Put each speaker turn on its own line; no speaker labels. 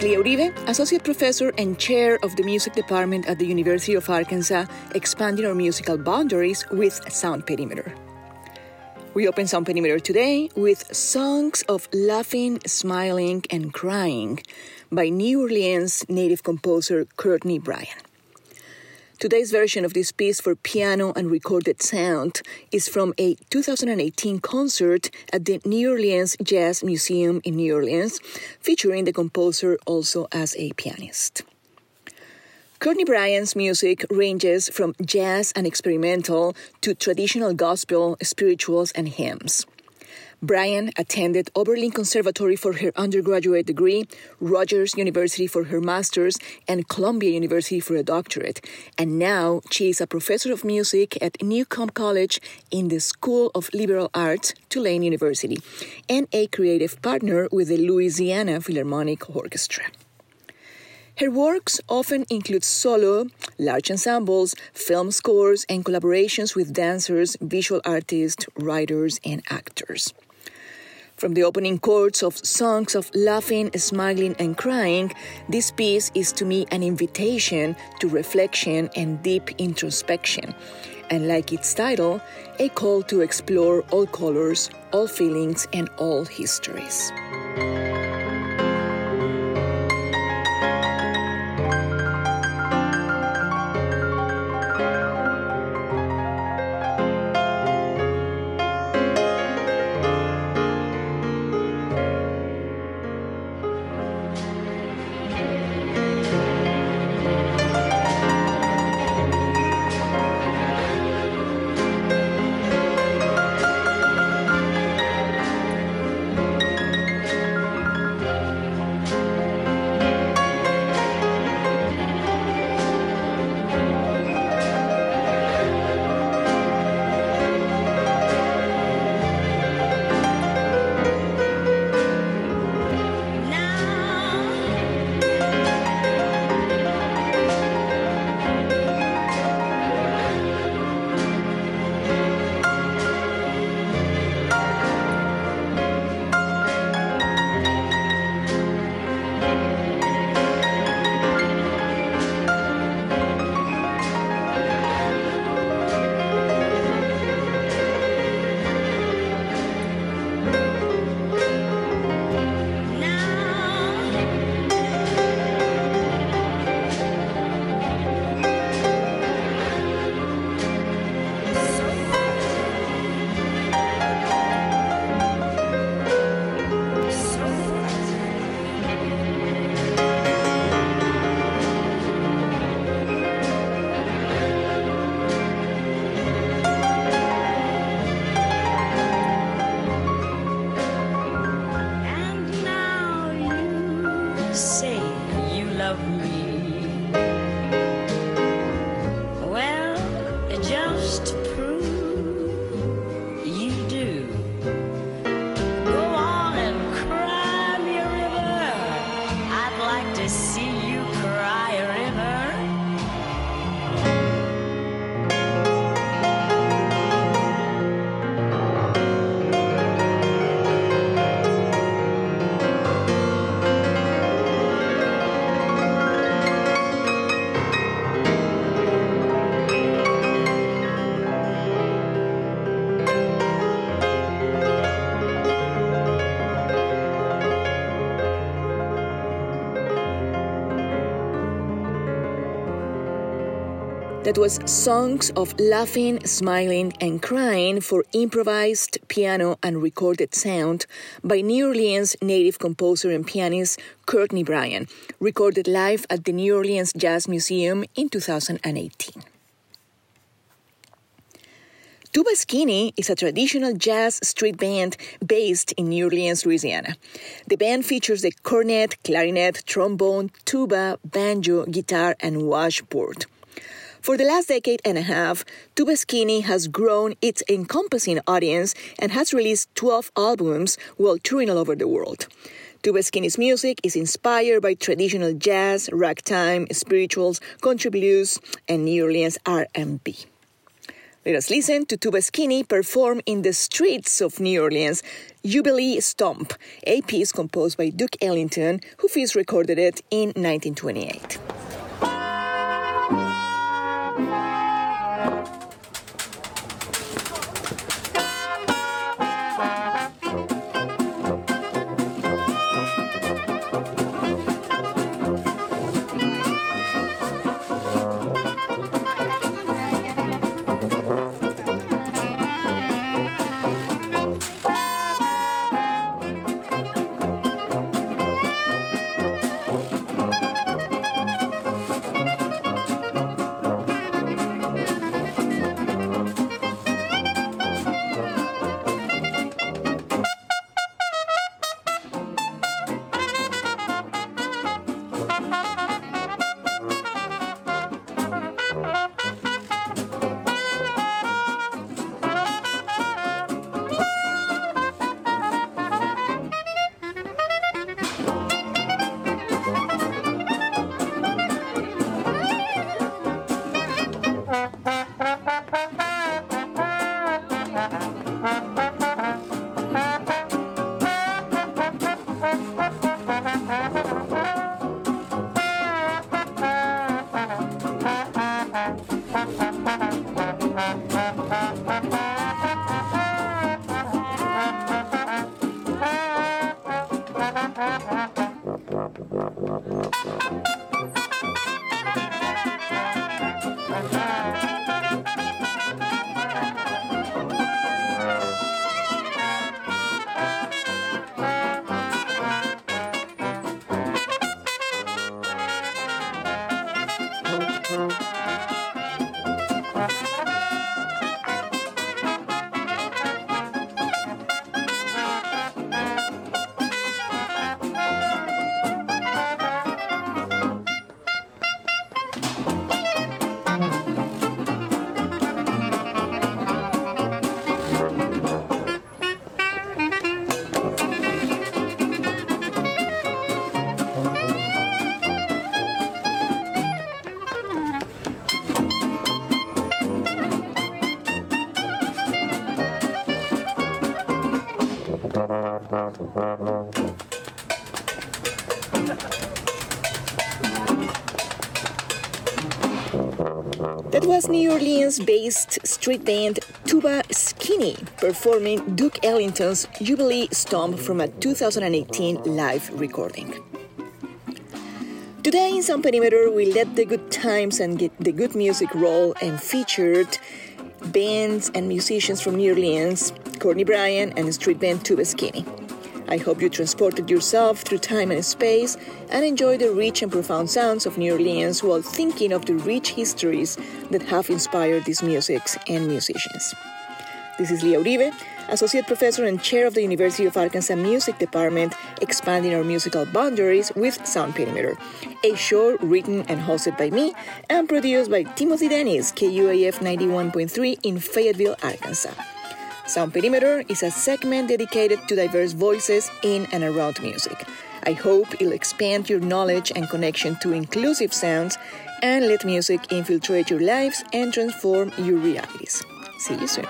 Is Uribe, Associate Professor and Chair of the Music Department at the University of Arkansas, expanding our musical boundaries with Sound Perimeter. We open Sound Perimeter today with Songs of Laughing, Smiling, and Crying by New Orleans native composer Courtney Bryan. Today's version of this piece for piano and recorded sound is from a 2018 concert at the New Orleans Jazz Museum in New Orleans, featuring the composer also as a pianist. Courtney Bryan's music ranges from jazz and experimental to traditional gospel, spirituals, and hymns. Bryan attended Oberlin Conservatory for her undergraduate degree, Rutgers University for her master's, and Columbia University for a doctorate. And now she is a professor of music at Newcomb College in the School of Liberal Arts, Tulane University, and a creative partner with the Louisiana Philharmonic Orchestra. Her works often include solo, large ensembles, film scores, and collaborations with dancers, visual artists, writers, and actors. From the opening chords of songs of laughing, smiling, and crying, this piece is to me an invitation to reflection and deep introspection. And like its title, a call to explore all colors, all feelings, and all histories. That was Songs of Laughing, Smiling, and Crying for improvised piano and recorded sound by New Orleans native composer and pianist Courtney Bryan, recorded live at the New Orleans Jazz Museum in 2018. Tuba Skinny is a traditional jazz street band based in New Orleans, Louisiana. The band features the cornet, clarinet, trombone, tuba, banjo, guitar, and washboard. For the last decade and a half, Tuba Skinny has grown its encompassing audience and has released 12 albums while touring all over the world. Tuba Skinny's music is inspired by traditional jazz, ragtime, spirituals, country blues, and New Orleans R&B. Let us listen to Tuba Skinny perform in the streets of New Orleans Jubilee Stomp, a piece composed by Duke Ellington, who first recorded it in 1928. Thank you. That was New Orleans based street band Tuba Skinny performing Duke Ellington's Jubilee Stomp from a 2018 live recording. Today in Sound Perimeter, we let the good times and get the good music roll and featured bands and musicians from New Orleans, Courtney Bryan and street band Tuba Skinny. I hope you transported yourself through time and space and enjoyed the rich and profound sounds of New Orleans while thinking of the rich histories that have inspired these musics and musicians. This is Lia Uribe, Associate Professor and Chair of the University of Arkansas Music Department, expanding our musical boundaries with Sound Perimeter, a show written and hosted by me and produced by Timothy Dennis, KUAF 91.3 in Fayetteville, Arkansas. Sound Perimeter is a segment dedicated to diverse voices in and around music. I hope it'll expand your knowledge and connection to inclusive sounds and let music infiltrate your lives and transform your realities. See you soon.